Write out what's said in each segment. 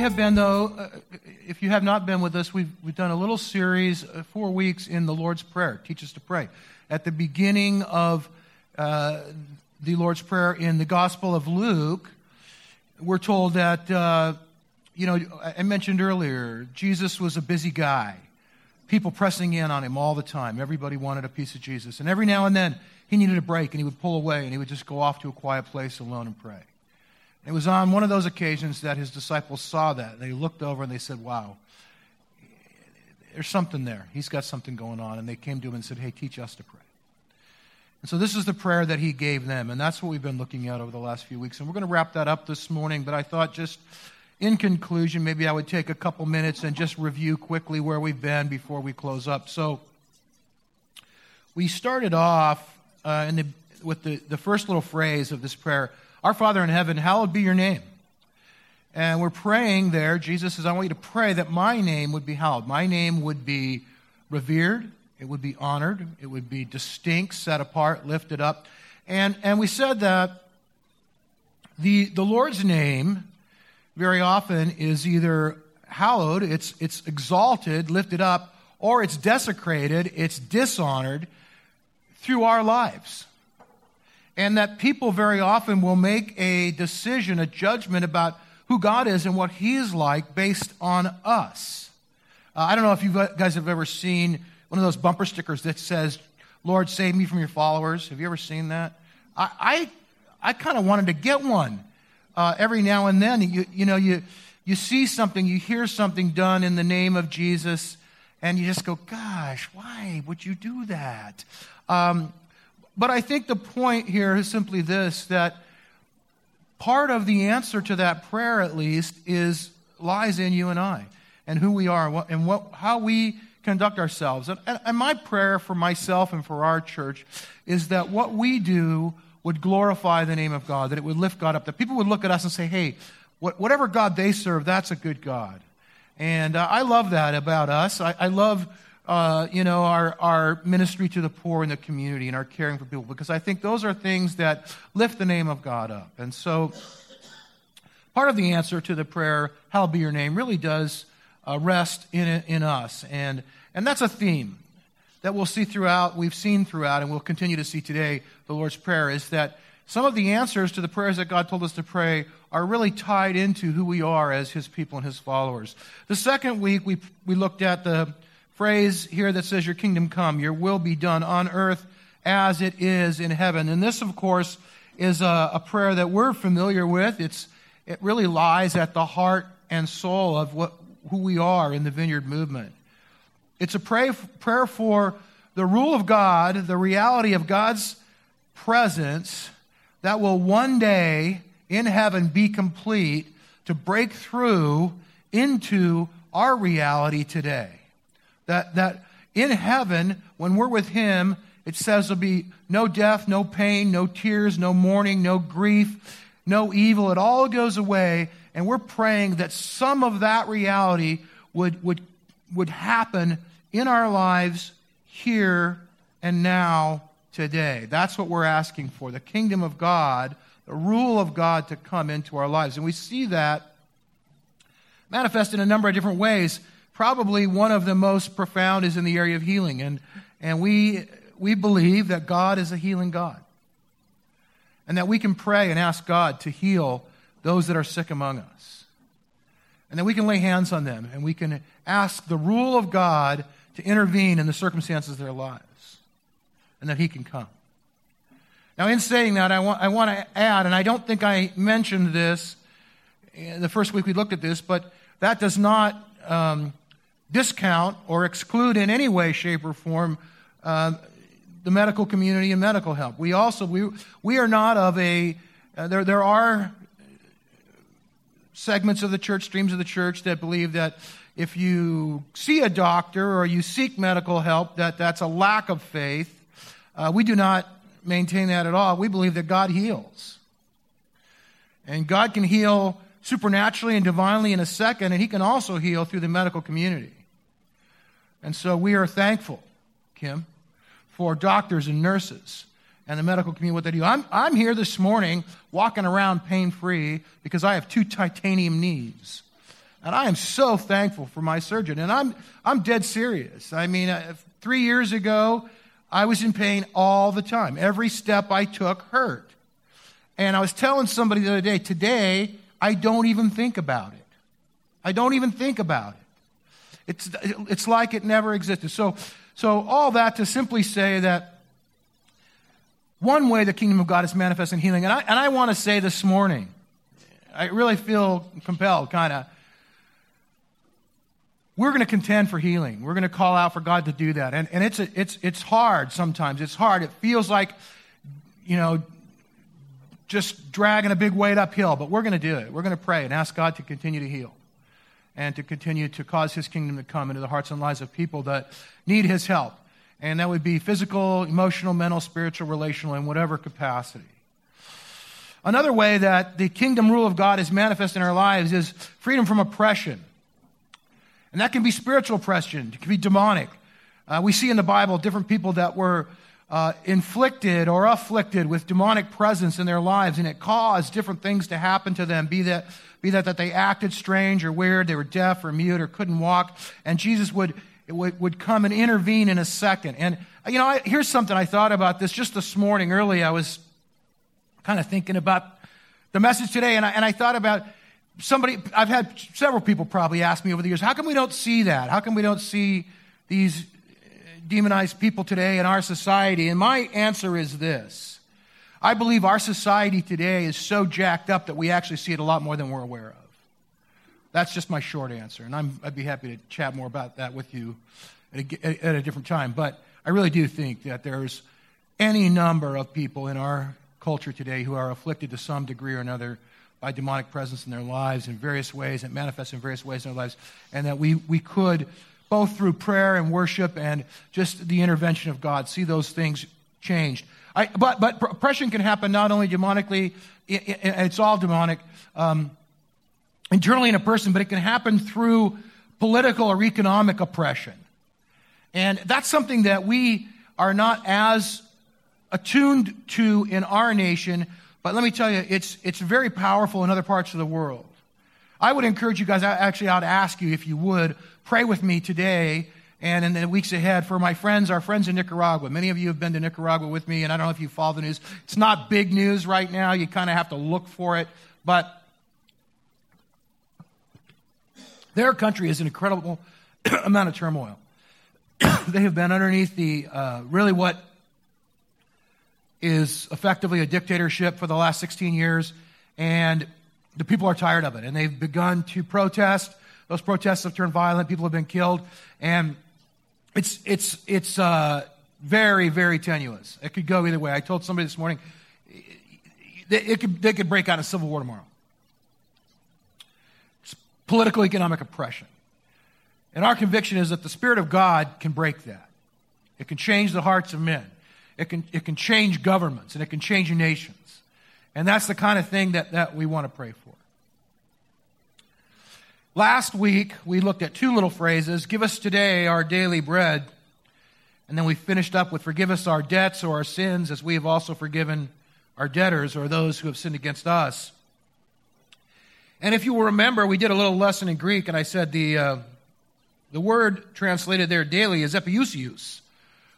Have been, though, uh, if you have not been with us, we've, we've done a little series, uh, four weeks in the Lord's Prayer. Teach us to pray. At the beginning of uh, the Lord's Prayer in the Gospel of Luke, we're told that, uh, you know, I mentioned earlier, Jesus was a busy guy. People pressing in on him all the time. Everybody wanted a piece of Jesus. And every now and then, he needed a break and he would pull away and he would just go off to a quiet place alone and pray. It was on one of those occasions that his disciples saw that. They looked over and they said, Wow, there's something there. He's got something going on. And they came to him and said, Hey, teach us to pray. And so this is the prayer that he gave them. And that's what we've been looking at over the last few weeks. And we're going to wrap that up this morning. But I thought just in conclusion, maybe I would take a couple minutes and just review quickly where we've been before we close up. So we started off uh, the, with the, the first little phrase of this prayer our Father in heaven, hallowed be your name. And we're praying there. Jesus says, I want you to pray that my name would be hallowed. My name would be revered, it would be honored, it would be distinct, set apart, lifted up. And, and we said that the, the Lord's name very often is either hallowed, it's, it's exalted, lifted up, or it's desecrated, it's dishonored through our lives and that people very often will make a decision, a judgment about who God is and what He is like based on us. Uh, I don't know if you guys have ever seen one of those bumper stickers that says, Lord, save me from your followers. Have you ever seen that? I, I, I kind of wanted to get one uh, every now and then. You, you know, you, you see something, you hear something done in the name of Jesus, and you just go, gosh, why would you do that? Um, but I think the point here is simply this that part of the answer to that prayer, at least, is lies in you and I and who we are and, what, how we conduct ourselves. And, and my prayer for myself and for our church is that what we do would glorify the name of God, that it would lift God up, that people would look at us and say, hey, whatever God they serve, that's a good God. And uh, I love that about us. I, I love uh, you know, our, our ministry to the poor in the community and our caring for people, because I think those are things that lift the name of God up. And so, part of the answer to the prayer, Hallowed be your name, really does uh, rest in, in us. And, and that's a theme that we'll see throughout, we've seen throughout, and we'll continue to see today, the Lord's Prayer, is that some of the answers to the prayers that God told us to pray are really tied into who we are as His people and His followers. The second week, we, we looked at the phrase here that says, Your kingdom come, your will be done on earth as it is in heaven. And this, of course, is a, a prayer that we're familiar with. It's, it really lies at the heart and soul of what, who we are in the Vineyard movement. It's a pray, prayer for the rule of God, the reality of God's presence that will one day in heaven be complete to break through into our reality today. That, that in heaven, when we're with Him, it says there'll be no death, no pain, no tears, no mourning, no grief, no evil. It all goes away. And we're praying that some of that reality would, would, would happen in our lives here and now today. That's what we're asking for the kingdom of God, the rule of God to come into our lives. And we see that manifest in a number of different ways probably one of the most profound is in the area of healing. And, and we, we believe that God is a healing God. And that we can pray and ask God to heal those that are sick among us. And that we can lay hands on them and we can ask the rule of God to intervene in the circumstances of their lives. And that He can come. Now, in saying that, I want, I want to add, and I don't think I mentioned this the first week we looked at this, but that does not um, discount or exclude in any way, shape, or form uh, the medical community and medical help. We also, we, we are not of a, uh, there, there are segments of the church, streams of the church that believe that if you see a doctor or you seek medical help, that that's a lack of faith. Uh, we do not maintain that at all. We believe that God heals. And God can heal supernaturally and divinely in a second, and He can also heal through the medical community. And so we are thankful, Kim, for doctors and nurses and the medical community, what they do. I'm, I'm here this morning walking around pain free because I have two titanium knees. And I am so thankful for my surgeon. And I'm, I'm dead serious. I mean, uh, three years ago, I was in pain all the time. Every step I took hurt. And I was telling somebody the other day, today, I don't even think about it. I don't even think about it. It's, it's like it never existed. So, so all that to simply say that one way the kingdom of God is manifest in healing, and I, and I want to say this morning, I really feel compelled, kind of. We're going to contend for healing. We're going to call out for God to do that. And, and it's, a, it's, it's hard sometimes. It's hard. It feels like, you know, just dragging a big weight uphill, but we're going to do it. We're going to pray and ask God to continue to heal and to continue to cause His kingdom to come into the hearts and lives of people that need His help. And that would be physical, emotional, mental, spiritual, relational, in whatever capacity. Another way that the kingdom rule of God is manifest in our lives is freedom from oppression. And that can be spiritual oppression, it can be demonic. Uh, we see in the Bible different people that were uh, inflicted or afflicted with demonic presence in their lives, and it caused different things to happen to them, be that, be that, that they acted strange or weird, they were deaf or mute or couldn't walk, and Jesus would, would, would come and intervene in a second. And, you know, I, here's something I thought about this just this morning early. I was kind of thinking about the message today, and I, and I thought about somebody, I've had several people probably ask me over the years, how come we don't see that? How come we don't see these demonized people today in our society? And my answer is this I believe our society today is so jacked up that we actually see it a lot more than we're aware of. That's just my short answer, and i would be happy to chat more about that with you at a, at a different time. But I really do think that there's any number of people in our culture today who are afflicted to some degree or another by demonic presence in their lives in various ways, and manifests in various ways in their lives, and that we, we could, both through prayer and worship and just the intervention of God, see those things changed. I, but, but oppression can happen not only demonically, it, it, it's all demonic, um, internally in a person, but it can happen through political or economic oppression. And that's something that we are not as attuned to in our nation, but let me tell you, it's, it's very powerful in other parts of the world. I would encourage you guys, actually, I'd ask you if you would pray with me today and in the weeks ahead for my friends, our friends in Nicaragua. Many of you have been to Nicaragua with me, and I don't know if you follow the news. It's not big news right now. You kind of have to look for it. But their country is an incredible amount of turmoil. they have been underneath the uh, really what is effectively a dictatorship for the last 16 years, and the people are tired of it, and they've begun to protest. Those protests have turned violent. People have been killed, and it's it's it's uh, very very tenuous. It could go either way. I told somebody this morning, it could they could break out a civil war tomorrow. It's political economic oppression, and our conviction is that the Spirit of God can break that. It can change the hearts of men. It can, it can change governments and it can change nations. And that's the kind of thing that, that we want to pray for. Last week, we looked at two little phrases give us today our daily bread. And then we finished up with forgive us our debts or our sins as we have also forgiven our debtors or those who have sinned against us. And if you will remember, we did a little lesson in Greek, and I said the, uh, the word translated there daily is epiousios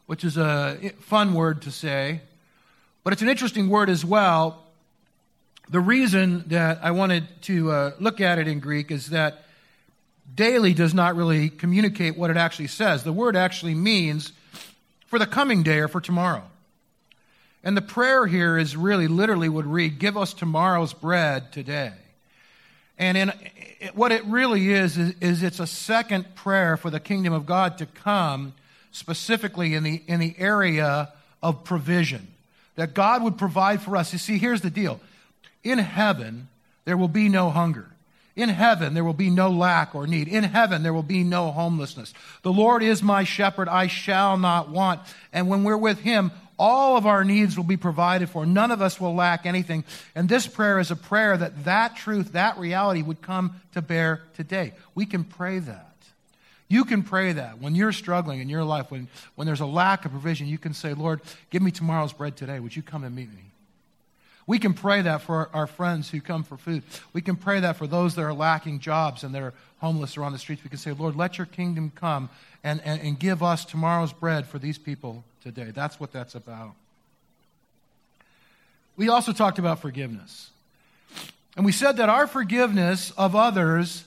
which is a fun word to say, but it's an interesting word as well. The reason that I wanted to uh, look at it in Greek is that daily does not really communicate what it actually says. The word actually means for the coming day or for tomorrow. And the prayer here is really literally would read, Give us tomorrow's bread today. And in, what it really is, is, is it's a second prayer for the kingdom of God to come specifically in the, in the area of provision. That God would provide for us. You see, here's the deal in heaven, there will be no hunger. In heaven, there will be no lack or need. In heaven, there will be no homelessness. The Lord is my shepherd, I shall not want. And when we're with Him, all of our needs will be provided for. None of us will lack anything. And this prayer is a prayer that that truth, that reality would come to bear today. We can pray that. You can pray that when you're struggling in your life, when, when there's a lack of provision, you can say, Lord, give me tomorrow's bread today. Would you come and meet me? We can pray that for our friends who come for food. We can pray that for those that are lacking jobs and they're homeless or on the streets. We can say, Lord, let your kingdom come and, and, and give us tomorrow's bread for these people today. That's what that's about. We also talked about forgiveness. And we said that our forgiveness of others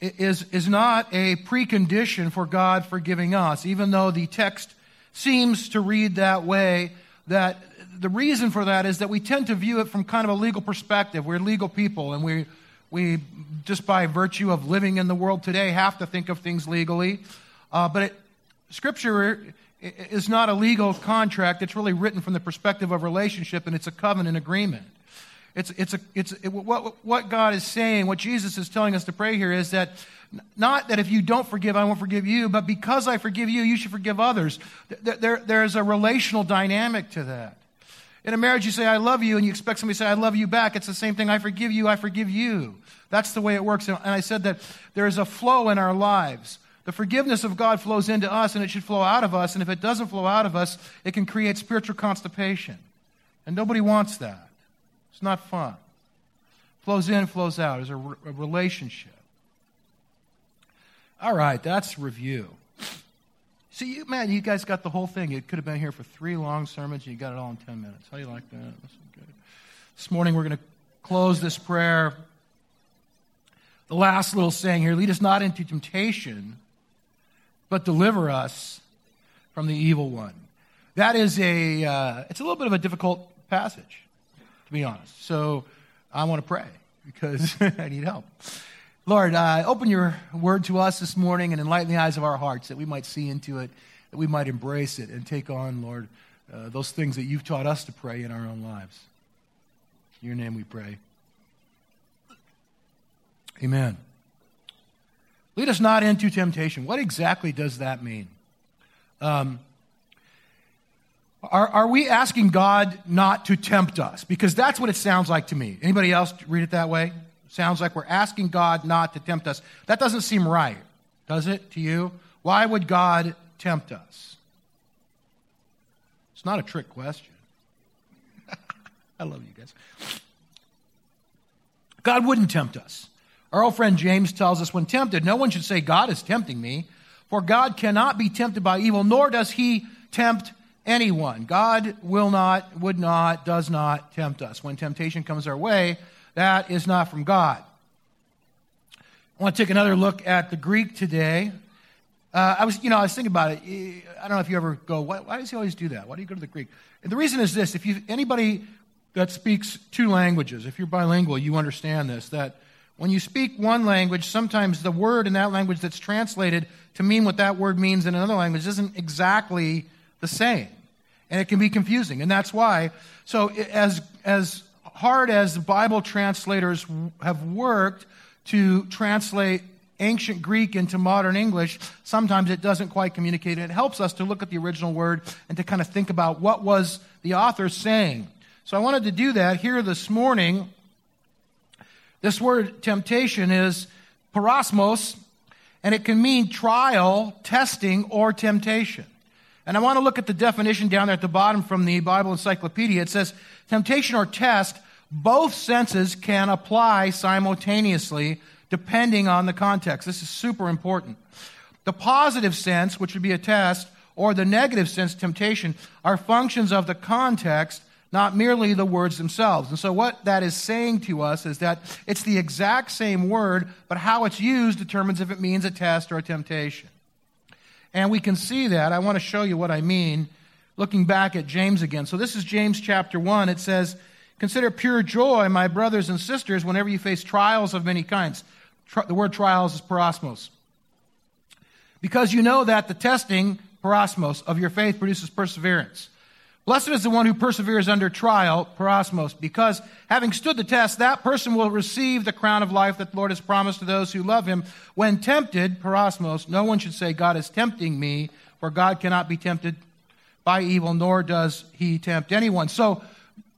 is, is not a precondition for God forgiving us, even though the text seems to read that way, that the reason for that is that we tend to view it from kind of a legal perspective. We're legal people, and we, we just by virtue of living in the world today, have to think of things legally. Uh, but it, Scripture is not a legal contract. It's really written from the perspective of relationship, and it's a covenant agreement. It's, it's a, it's, it, what, what God is saying, what Jesus is telling us to pray here is that not that if you don't forgive, I won't forgive you, but because I forgive you, you should forgive others. There, there, there's a relational dynamic to that. In a marriage, you say, I love you, and you expect somebody to say, I love you back. It's the same thing. I forgive you, I forgive you. That's the way it works. And I said that there is a flow in our lives. The forgiveness of God flows into us, and it should flow out of us. And if it doesn't flow out of us, it can create spiritual constipation. And nobody wants that. It's not fun. Flows in, flows out. It's a, a relationship. All right, that's review. See, you, man, you guys got the whole thing. You could have been here for three long sermons, and you got it all in 10 minutes. How you like that? This morning, we're going to close this prayer. The last little saying here lead us not into temptation, but deliver us from the evil one. That is a, uh, it's a little bit of a difficult passage to be honest. So I want to pray because I need help. Lord, uh, open your word to us this morning and enlighten the eyes of our hearts that we might see into it, that we might embrace it and take on, Lord, uh, those things that you've taught us to pray in our own lives. In your name we pray. Amen. Lead us not into temptation. What exactly does that mean? Um, are, are we asking God not to tempt us? Because that's what it sounds like to me. Anybody else read it that way? Sounds like we're asking God not to tempt us. That doesn't seem right, does it to you? Why would God tempt us? It's not a trick question. I love you guys. God wouldn't tempt us. Our old friend James tells us when tempted, no one should say, God is tempting me, for God cannot be tempted by evil, nor does he tempt anyone. God will not, would not, does not tempt us. When temptation comes our way, that is not from God. I want to take another look at the Greek today. Uh, I was, you know, I was thinking about it. I don't know if you ever go, why, why, does he always do that? Why do you go to the Greek? And the reason is this: if you anybody that speaks two languages, if you're bilingual, you understand this. That when you speak one language, sometimes the word in that language that's translated to mean what that word means in another language isn't exactly the same. And it can be confusing. And that's why, so as, as hard as the Bible translators have worked to translate ancient Greek into modern English, sometimes it doesn't quite communicate. It helps us to look at the original word and to kind of think about what was the author saying. So I wanted to do that here this morning. This word temptation is peirasmos, and it can mean trial, testing, or temptation. And I want to look at the definition down there at the bottom from the Bible Encyclopedia. It says, temptation or test, both senses can apply simultaneously depending on the context. This is super important. The positive sense, which would be a test, or the negative sense, temptation, are functions of the context, not merely the words themselves. And so, what that is saying to us is that it's the exact same word, but how it's used determines if it means a test or a temptation. And we can see that. I want to show you what I mean looking back at James again. So this is James chapter 1. It says, Consider pure joy, my brothers and sisters, whenever you face trials of many kinds. the word trials is peirasmos. Because you know that the testing, peirasmos, of your faith produces perseverance. Blessed is the one who perseveres under trial, peirasmos, because having stood the test, that person will receive the crown of life that the Lord has promised to those who love him. When tempted, peirasmos, no one should say, God is tempting me, for God cannot be tempted by evil, nor does he tempt anyone. So,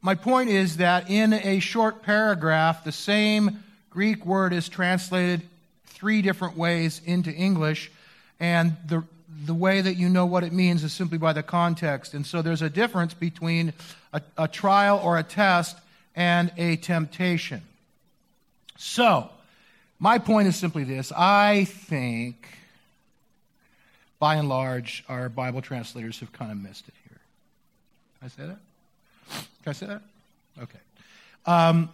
my point is that in a short paragraph, the same Greek word is translated three different ways into English, and the the way that you know what it means is simply by the context. And so there's a difference between a, a trial or a test and a temptation. So, my point is simply this I think, by and large, our Bible translators have kind of missed it here. Can I say that? Can I say that? Okay. Um,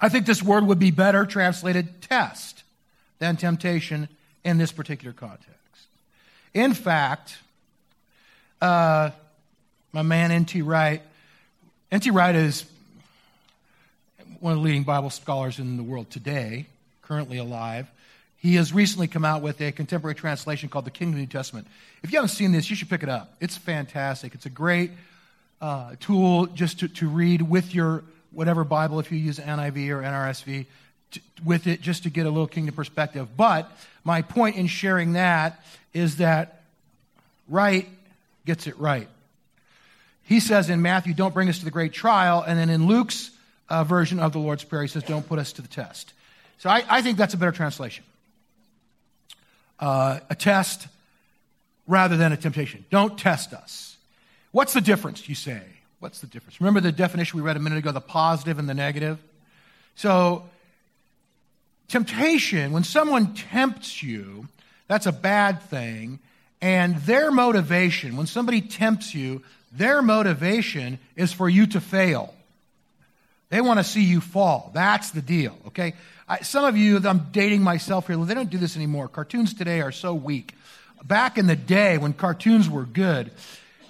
I think this word would be better translated test than temptation in this particular context. In fact, uh, my man N.T. Wright, N.T. Wright is one of the leading Bible scholars in the world today, currently alive. He has recently come out with a contemporary translation called the King of the New Testament. If you haven't seen this, you should pick it up. It's fantastic. It's a great uh, tool just to, to read with your whatever Bible, if you use NIV or NRSV, with it just to get a little kingdom perspective. But my point in sharing that is that Wright gets it right. He says in Matthew, don't bring us to the great trial. And then in Luke's uh, version of the Lord's Prayer, he says, don't put us to the test. So I, I think that's a better translation. Uh, a test rather than a temptation. Don't test us. What's the difference, you say? What's the difference? Remember the definition we read a minute ago the positive and the negative? So, temptation, when someone tempts you, that's a bad thing. And their motivation, when somebody tempts you, their motivation is for you to fail. They want to see you fall. That's the deal, okay? I, some of you, I'm dating myself here, they don't do this anymore. Cartoons today are so weak. Back in the day when cartoons were good,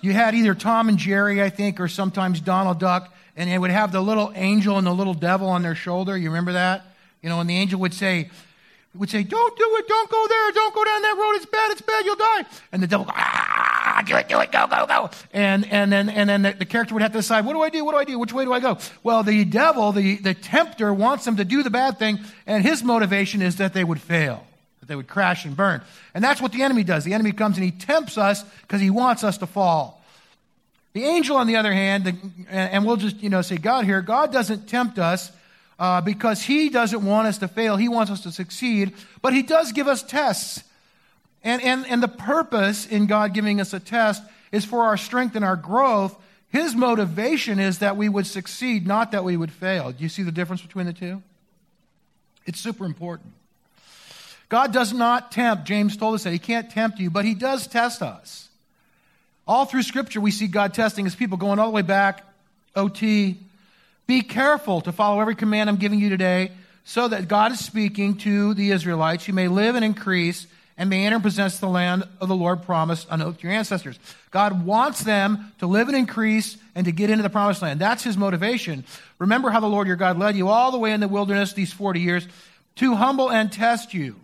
you had either Tom and Jerry, I think, or sometimes Donald Duck, and they would have the little angel and the little devil on their shoulder. You remember that? You know, and the angel would say, would say, Don't do it, don't go there, don't go down that road, it's bad, it's bad, you'll die. And the devil, go, ah, do it, do it, go, go, go. And, and then, and then the, the, character would have to decide, what do I do, what do I do, which way do I go? Well, the devil, the, the tempter, wants them to do the bad thing, and his motivation is that they would fail, that they would crash and burn. And that's what the enemy does. The enemy comes and he tempts us because he wants us to fall. The angel, on the other hand, and we'll just, you know, say God here, God doesn't tempt us uh, because he doesn't want us to fail. He wants us to succeed, but he does give us tests. And, and, and the purpose in God giving us a test is for our strength and our growth. His motivation is that we would succeed, not that we would fail. Do you see the difference between the two? It's super important. God does not tempt. James told us that. He can't tempt you, but he does test us. All through Scripture, we see God testing his people, going all the way back, OT, be careful to follow every command I'm giving you today, so that God is speaking to the Israelites. You may live and increase and may enter and possess the land of the Lord promised on oath to your ancestors. God wants them to live and increase and to get into the promised land. That's his motivation. Remember how the Lord your God led you all the way in the wilderness these 40 years to humble and test you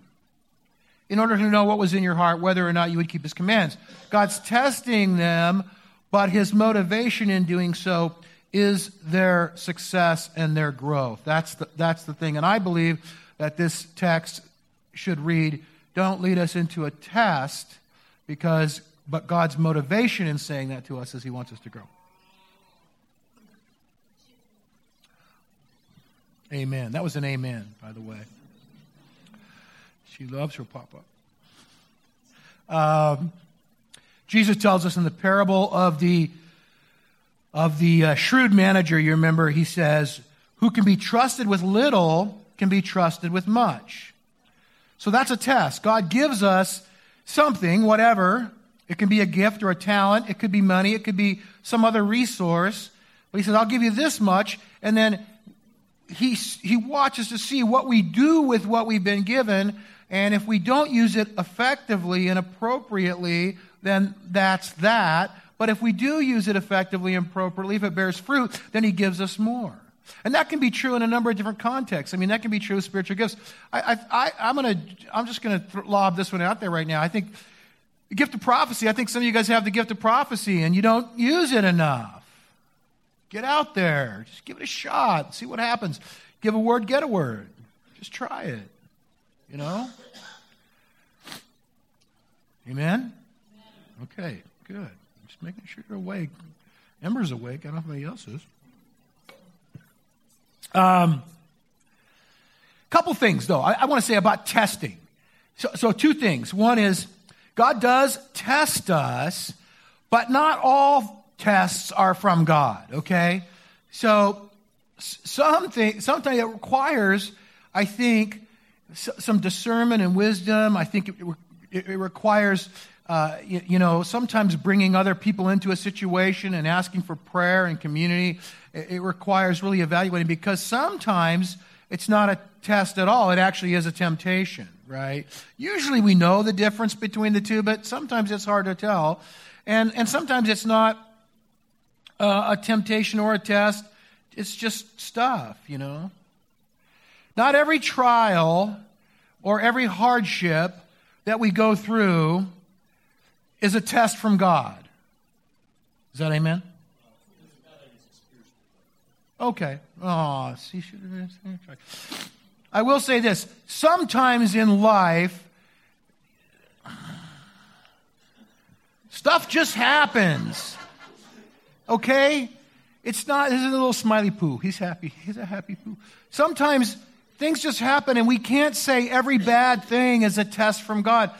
in order to know what was in your heart, whether or not you would keep his commands. God's testing them, but his motivation in doing so is their success and their growth. That's the, that's the thing. And I believe that this text should read, don't lead us into a test because, but God's motivation in saying that to us is he wants us to grow. Amen. That was an amen, by the way. She loves her papa. Um, Jesus tells us in the parable of the of the uh, shrewd manager, you remember, he says, who can be trusted with little can be trusted with much. So that's a test. God gives us something, whatever. It can be a gift or a talent. It could be money. It could be some other resource. But he says, I'll give you this much. And then he, he watches to see what we do with what we've been given. And if we don't use it effectively and appropriately, then that's that. But if we do use it effectively and appropriately, if it bears fruit, then he gives us more. And that can be true in a number of different contexts. I mean, that can be true with spiritual gifts. I, am gonna, I'm just going to lob this one out there right now. I think the gift of prophecy, I think some of you guys have the gift of prophecy and you don't use it enough. Get out there. Just give it a shot. See what happens. Give a word, get a word. Just try it. You know? Amen? Okay, good. Just making sure you're awake. Ember's awake. I don't know if anybody else is. Um, couple things, though, I, I want to say about testing. So, so, two things. One is God does test us, but not all tests are from God, okay? So, something, sometimes it requires, I think, some discernment and wisdom. I think it, it, it requires, uh, you, you, know, sometimes bringing other people into a situation and asking for prayer and community. It, it requires really evaluating because sometimes it's not a test at all. It actually is a temptation, right? Usually we know the difference between the two, but sometimes it's hard to tell. And, and sometimes it's not uh, a temptation or a test. It's just stuff, you know. Not every trial or every hardship that we go through is a test from God. Is that amen? Okay. Oh, see, I will say this. Sometimes in life, stuff just happens. Okay? It's not, this is a little smiley poo. He's happy. He's a happy poo. Sometimes things just happen and we can't say every bad thing is a test from God.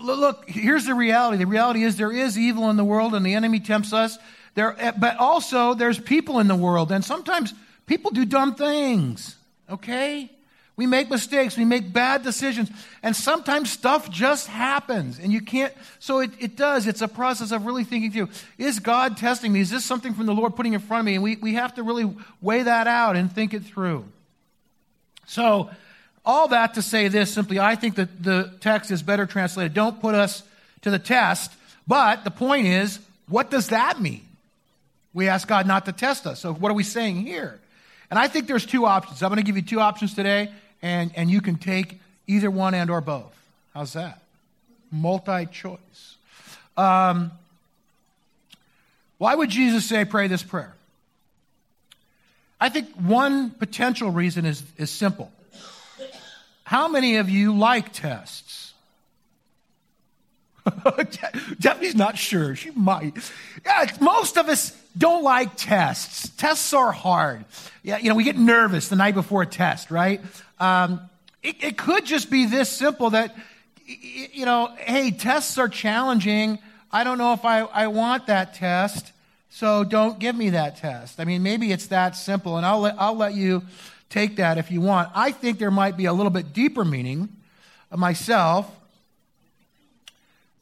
Look, here's the reality. The reality is there is evil in the world and the enemy tempts us. There, eh, but also there's people in the world and sometimes people do dumb things. Okay? We make mistakes. We make bad decisions. And sometimes stuff just happens. And you can't, so it, it does. It's a process of really thinking through is God testing me? Is this something from the Lord putting in front of me? And we, we have to really weigh that out and think it through. So, all that to say this simply, I think that the text is better translated. Don't put us to the test. But the point is, what does that mean? We ask God not to test us. So, what are we saying here? And I think there's two options. I'm going to give you two options today and, and you can take either one and or both. How's that? Multi-choice. Um, why would Jesus say, pray this prayer? I think one potential reason is, is simple. How many of you like tests? Debbie's not sure. She might. Yeah, most of us don't like tests. Tests are hard. Yeah, you know, we get nervous the night before a test, right? Um, it, it could just be this simple that, you know, hey, tests are challenging. I don't know if I, I want that test, so don't give me that test. I mean, maybe it's that simple, and I'll let, I'll let you take that if you want. I think there might be a little bit deeper meaning myself.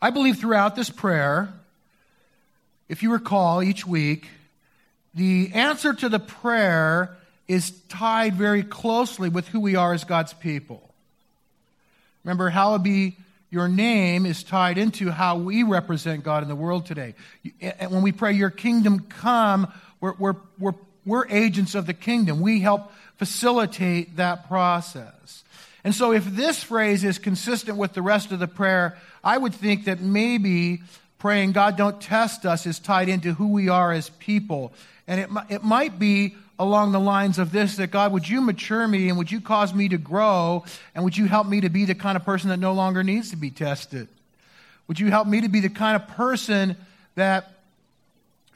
I believe throughout this prayer, if you recall each week, the answer to the prayer is tied very closely with who we are as God's people. Remember, be your name is tied into how we represent God in the world today. And when we pray, Your kingdom come, we're, we're, we're, we're agents of the kingdom. We help facilitate that process. And so, if this phrase is consistent with the rest of the prayer, I would think that maybe praying, God, don't test us, is tied into who we are as people. And it, it might be along the lines of this that God, would you mature me and would you cause me to grow and would you help me to be the kind of person that no longer needs to be tested? Would you help me to be the kind of person that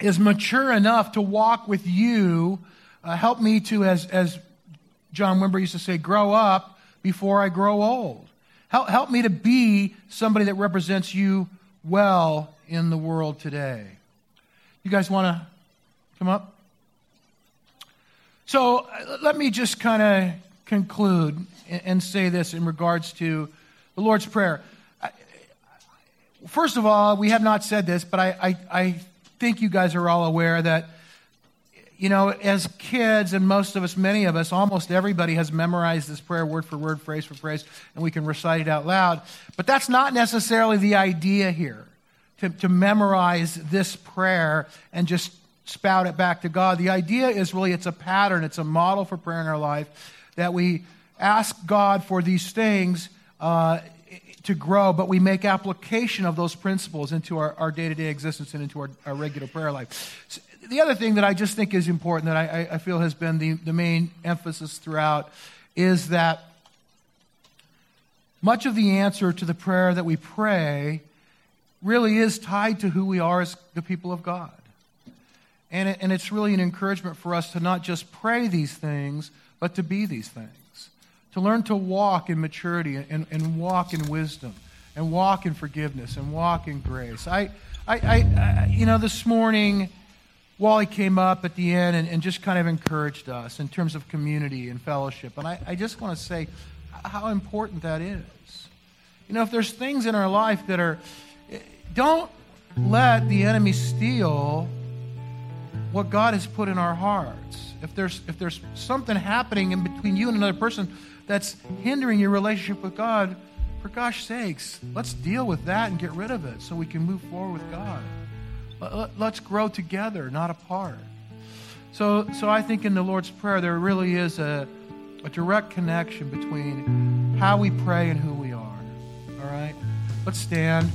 is mature enough to walk with you? Uh, help me to, as, as John Wimber used to say, grow up before I grow old. Help, help me to be somebody that represents you well in the world today. You guys want to come up? So uh, let me just kind of conclude and say this in regards to the Lord's Prayer. First of all, we have not said this, but I, I, I think you guys are all aware that, you know, as kids, and most of us, many of us, almost everybody has memorized this prayer word for word, phrase for phrase, and we can recite it out loud. But that's not necessarily the idea here, to, to memorize this prayer and just spout it back to God. The idea is really it's a pattern, it's a model for prayer in our life that we ask God for these things uh, to grow, but we make application of those principles into our day to day existence and into our, our regular prayer life. The other thing that I just think is important that I, I feel has been the, the main emphasis throughout is that much of the answer to the prayer that we pray really is tied to who we are as the people of God. And, it, and it's really an encouragement for us to not just pray these things, but to be these things. To learn to walk in maturity and, and walk in wisdom and walk in forgiveness and walk in grace. I, I, I, I you know, this morning, Wally came up at the end and, and, just kind of encouraged us in terms of community and fellowship. And I, I just want to say how important that is. You know, if there's things in our life that are, don't let the enemy steal what God has put in our hearts. If there's, if there's something happening in between you and another person that's hindering your relationship with God, for gosh sakes, let's deal with that and get rid of it so we can move forward with God. Let's grow together, not apart. So, so I think in the Lord's Prayer, there really is a, a direct connection between how we pray and who we are. All right? Let's stand.